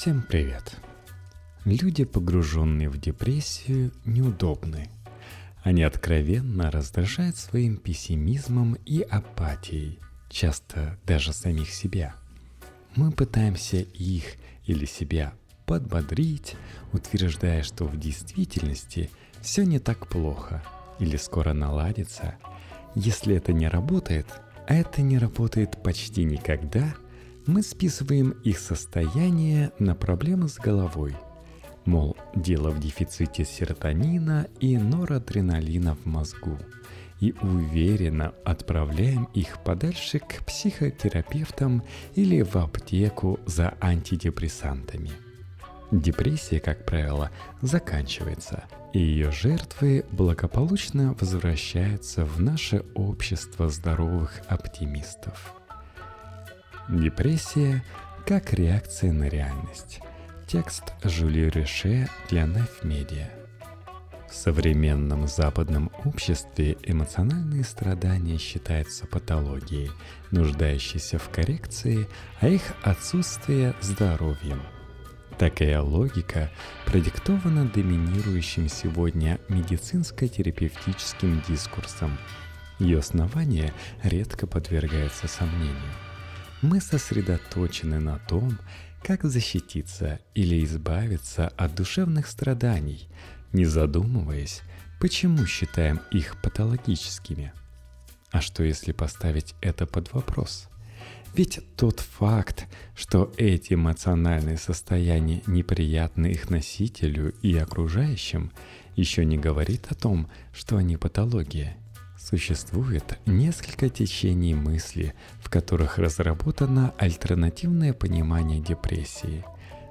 Всем привет! Люди, погруженные в депрессию, неудобны. Они откровенно раздражают своим пессимизмом и апатией, часто даже самих себя. Мы пытаемся их или себя подбодрить, утверждая, что в действительности все не так плохо или скоро наладится. Если это не работает, а это не работает почти никогда – мы списываем их состояние на проблемы с головой. Мол, дело в дефиците серотонина и норадреналина в мозгу. И уверенно отправляем их подальше к психотерапевтам или в аптеку за антидепрессантами. Депрессия, как правило, заканчивается, и ее жертвы благополучно возвращаются в наше общество здоровых оптимистов – Депрессия как реакция на реальность. Текст Жюли Реше для Media. В современном западном обществе эмоциональные страдания считаются патологией, нуждающейся в коррекции, а их отсутствие – здоровьем. Такая логика продиктована доминирующим сегодня медицинско-терапевтическим дискурсом. Ее основания редко подвергаются сомнению – мы сосредоточены на том, как защититься или избавиться от душевных страданий, не задумываясь, почему считаем их патологическими. А что если поставить это под вопрос? Ведь тот факт, что эти эмоциональные состояния неприятны их носителю и окружающим, еще не говорит о том, что они патология – Существует несколько течений мысли, в которых разработано альтернативное понимание депрессии.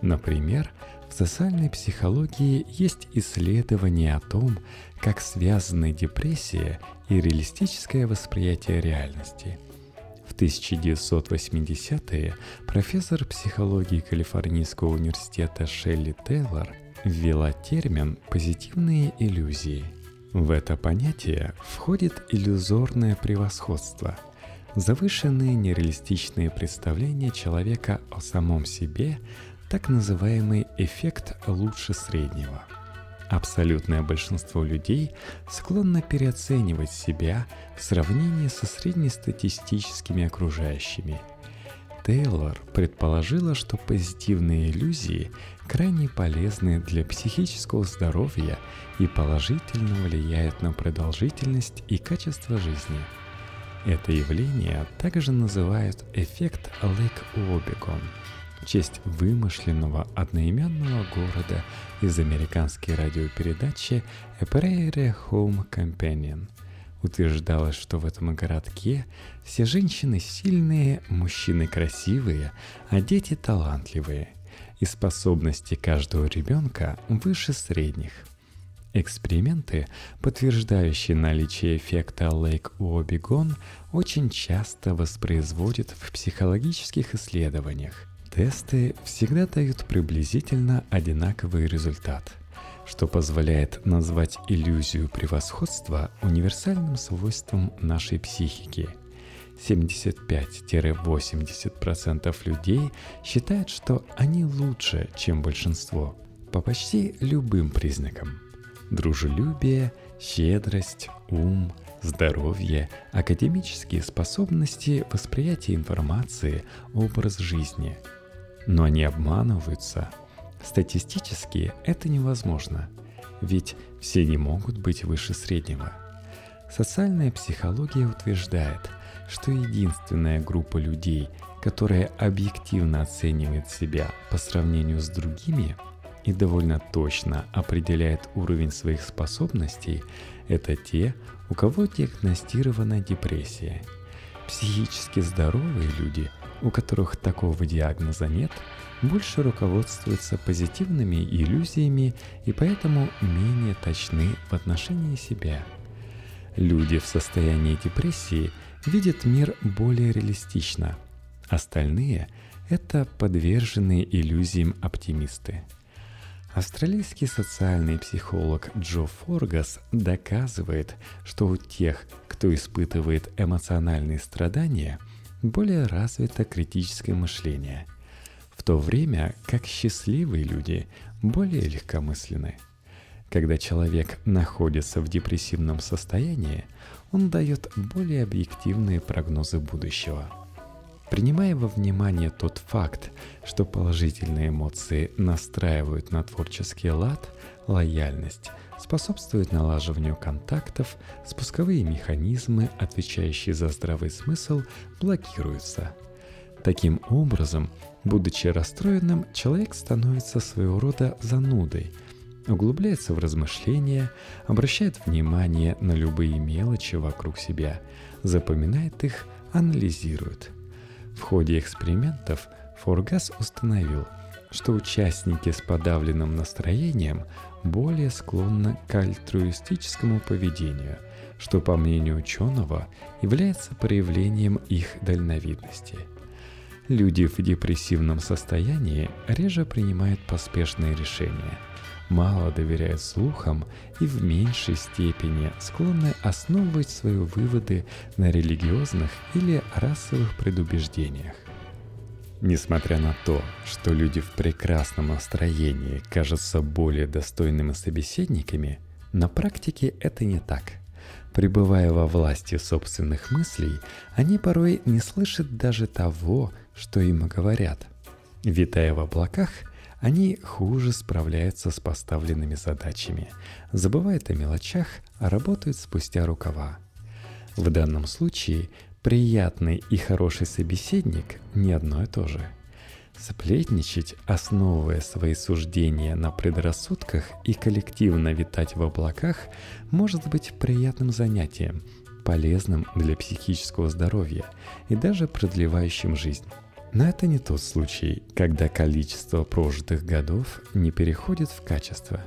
Например, в социальной психологии есть исследования о том, как связаны депрессия и реалистическое восприятие реальности. В 1980-е профессор психологии Калифорнийского университета Шелли Тейлор ввела термин «позитивные иллюзии», в это понятие входит иллюзорное превосходство, завышенные нереалистичные представления человека о самом себе, так называемый эффект лучше среднего. Абсолютное большинство людей склонно переоценивать себя в сравнении со среднестатистическими окружающими. Тейлор предположила, что позитивные иллюзии крайне полезны для психического здоровья и положительно влияют на продолжительность и качество жизни. Это явление также называют эффект Лейк Обегон в честь вымышленного одноименного города из американской радиопередачи A Prairie Home Companion. Утверждалось, что в этом городке все женщины сильные, мужчины красивые, а дети талантливые – и способности каждого ребенка выше средних. Эксперименты, подтверждающие наличие эффекта Лейк-Уобигон, очень часто воспроизводят в психологических исследованиях. Тесты всегда дают приблизительно одинаковый результат, что позволяет назвать иллюзию превосходства универсальным свойством нашей психики – 75-80% людей считают, что они лучше, чем большинство, по почти любым признакам. Дружелюбие, щедрость, ум, здоровье, академические способности, восприятие информации, образ жизни. Но они обманываются. Статистически это невозможно, ведь все не могут быть выше среднего. Социальная психология утверждает – что единственная группа людей, которая объективно оценивает себя по сравнению с другими и довольно точно определяет уровень своих способностей, это те, у кого диагностирована депрессия. Психически здоровые люди, у которых такого диагноза нет, больше руководствуются позитивными иллюзиями и поэтому менее точны в отношении себя. Люди в состоянии депрессии – видят мир более реалистично. Остальные – это подверженные иллюзиям оптимисты. Австралийский социальный психолог Джо Форгас доказывает, что у тех, кто испытывает эмоциональные страдания, более развито критическое мышление. В то время как счастливые люди более легкомысленны. Когда человек находится в депрессивном состоянии, он дает более объективные прогнозы будущего. Принимая во внимание тот факт, что положительные эмоции настраивают на творческий лад, лояльность способствует налаживанию контактов, спусковые механизмы, отвечающие за здравый смысл, блокируются. Таким образом, будучи расстроенным, человек становится своего рода занудой – углубляется в размышления, обращает внимание на любые мелочи вокруг себя, запоминает их, анализирует. В ходе экспериментов Форгас установил, что участники с подавленным настроением более склонны к альтруистическому поведению, что, по мнению ученого, является проявлением их дальновидности. Люди в депрессивном состоянии реже принимают поспешные решения – мало доверяют слухам и в меньшей степени склонны основывать свои выводы на религиозных или расовых предубеждениях. Несмотря на то, что люди в прекрасном настроении кажутся более достойными собеседниками, на практике это не так. Пребывая во власти собственных мыслей, они порой не слышат даже того, что им говорят. Витая в облаках – они хуже справляются с поставленными задачами, забывают о мелочах, а работают спустя рукава. В данном случае приятный и хороший собеседник не одно и то же. Сплетничать, основывая свои суждения на предрассудках и коллективно витать в облаках, может быть приятным занятием, полезным для психического здоровья и даже продлевающим жизнь. Но это не тот случай, когда количество прожитых годов не переходит в качество.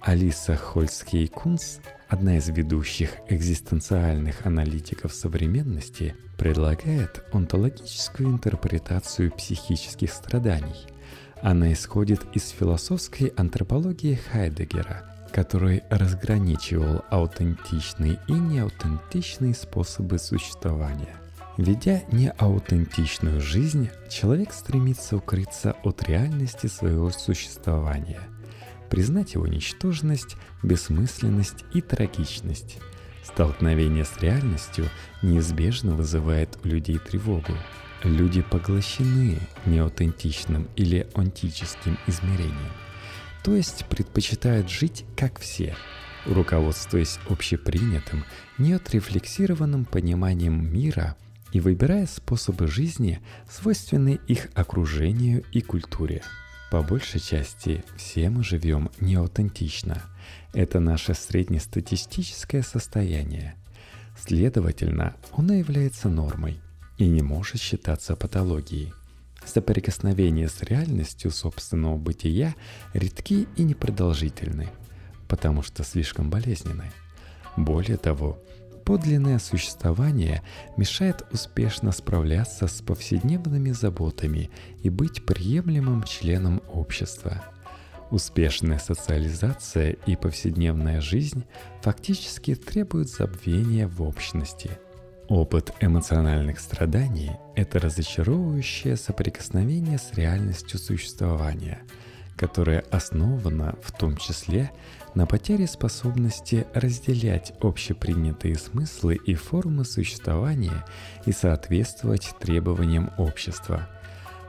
Алиса Хольцкей-Кунс, одна из ведущих экзистенциальных аналитиков современности, предлагает онтологическую интерпретацию психических страданий. Она исходит из философской антропологии Хайдегера, который разграничивал аутентичные и неаутентичные способы существования. Ведя неаутентичную жизнь, человек стремится укрыться от реальности своего существования, признать его ничтожность, бессмысленность и трагичность. Столкновение с реальностью неизбежно вызывает у людей тревогу. Люди поглощены неаутентичным или онтическим измерением, то есть предпочитают жить как все, руководствуясь общепринятым, неотрефлексированным пониманием мира – и выбирая способы жизни, свойственные их окружению и культуре. По большей части все мы живем неаутентично. Это наше среднестатистическое состояние. Следовательно, оно является нормой и не может считаться патологией. Соприкосновения с реальностью собственного бытия редки и непродолжительны, потому что слишком болезненны. Более того, подлинное существование мешает успешно справляться с повседневными заботами и быть приемлемым членом общества. Успешная социализация и повседневная жизнь фактически требуют забвения в общности. Опыт эмоциональных страданий – это разочаровывающее соприкосновение с реальностью существования, которое основано в том числе на потере способности разделять общепринятые смыслы и формы существования и соответствовать требованиям общества.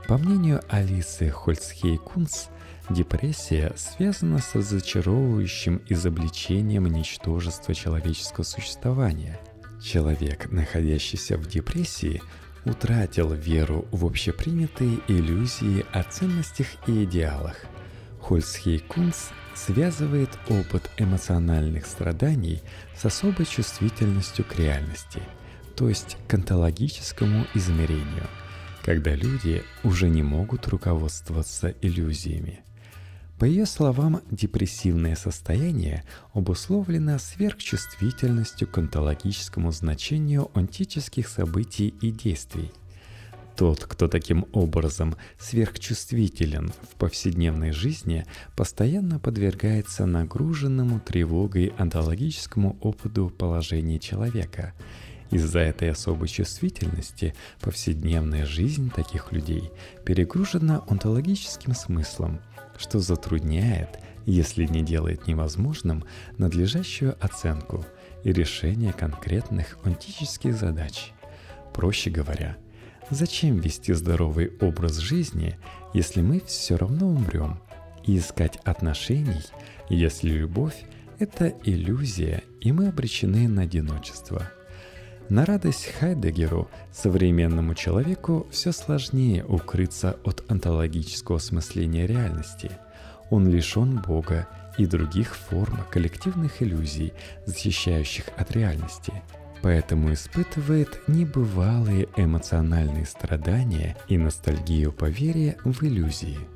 По мнению Алисы Хольцхей-Кунс, депрессия связана с разочаровывающим изобличением ничтожества человеческого существования. Человек, находящийся в депрессии, утратил веру в общепринятые иллюзии о ценностях и идеалах. Хольцхей-Кунс связывает опыт эмоциональных страданий с особой чувствительностью к реальности, то есть к онтологическому измерению, когда люди уже не могут руководствоваться иллюзиями. По ее словам, депрессивное состояние обусловлено сверхчувствительностью к онтологическому значению онтических событий и действий – тот, кто таким образом сверхчувствителен в повседневной жизни, постоянно подвергается нагруженному тревогой онтологическому опыту положения человека. Из-за этой особой чувствительности повседневная жизнь таких людей перегружена онтологическим смыслом, что затрудняет, если не делает невозможным, надлежащую оценку и решение конкретных онтических задач. Проще говоря, зачем вести здоровый образ жизни, если мы все равно умрем, и искать отношений, если любовь – это иллюзия, и мы обречены на одиночество – на радость Хайдегеру, современному человеку, все сложнее укрыться от онтологического осмысления реальности. Он лишен Бога и других форм коллективных иллюзий, защищающих от реальности. Поэтому испытывает небывалые эмоциональные страдания и ностальгию по вере в иллюзии –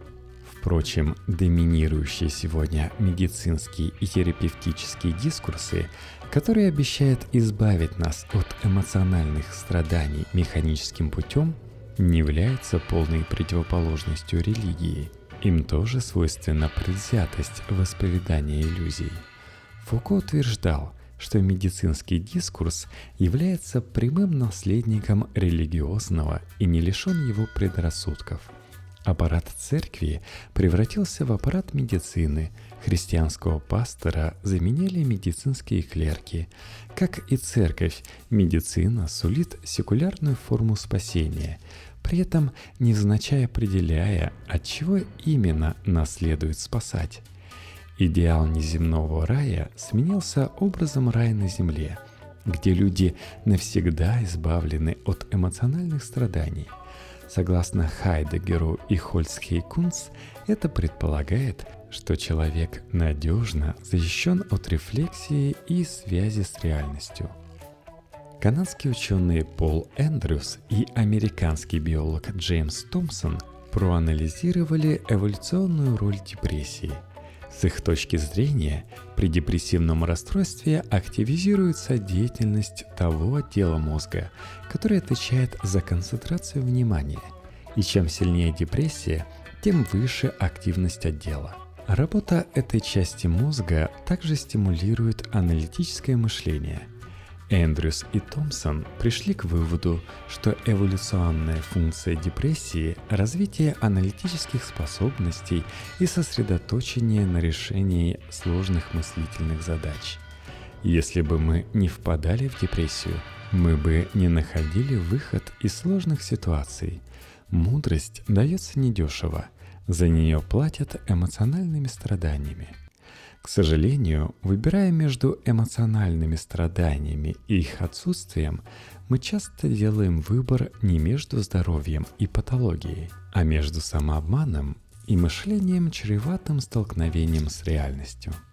Впрочем, доминирующие сегодня медицинские и терапевтические дискурсы который обещает избавить нас от эмоциональных страданий механическим путем, не является полной противоположностью религии. Им тоже свойственна предвзятость восприятия иллюзий. Фуко утверждал, что медицинский дискурс является прямым наследником религиозного и не лишен его предрассудков – Аппарат церкви превратился в аппарат медицины. Христианского пастора заменили медицинские клерки. Как и церковь, медицина сулит секулярную форму спасения, при этом невзначай определяя, от чего именно нас следует спасать. Идеал неземного рая сменился образом рая на земле, где люди навсегда избавлены от эмоциональных страданий – Согласно Хайдегеру и Хольцхейкунс, это предполагает, что человек надежно защищен от рефлексии и связи с реальностью. Канадский ученый Пол Эндрюс и американский биолог Джеймс Томпсон проанализировали эволюционную роль депрессии – с их точки зрения, при депрессивном расстройстве активизируется деятельность того отдела мозга, который отвечает за концентрацию внимания. И чем сильнее депрессия, тем выше активность отдела. Работа этой части мозга также стимулирует аналитическое мышление – Эндрюс и Томпсон пришли к выводу, что эволюционная функция депрессии – развитие аналитических способностей и сосредоточение на решении сложных мыслительных задач. Если бы мы не впадали в депрессию, мы бы не находили выход из сложных ситуаций. Мудрость дается недешево, за нее платят эмоциональными страданиями – к сожалению, выбирая между эмоциональными страданиями и их отсутствием, мы часто делаем выбор не между здоровьем и патологией, а между самообманом и мышлением, чреватым столкновением с реальностью –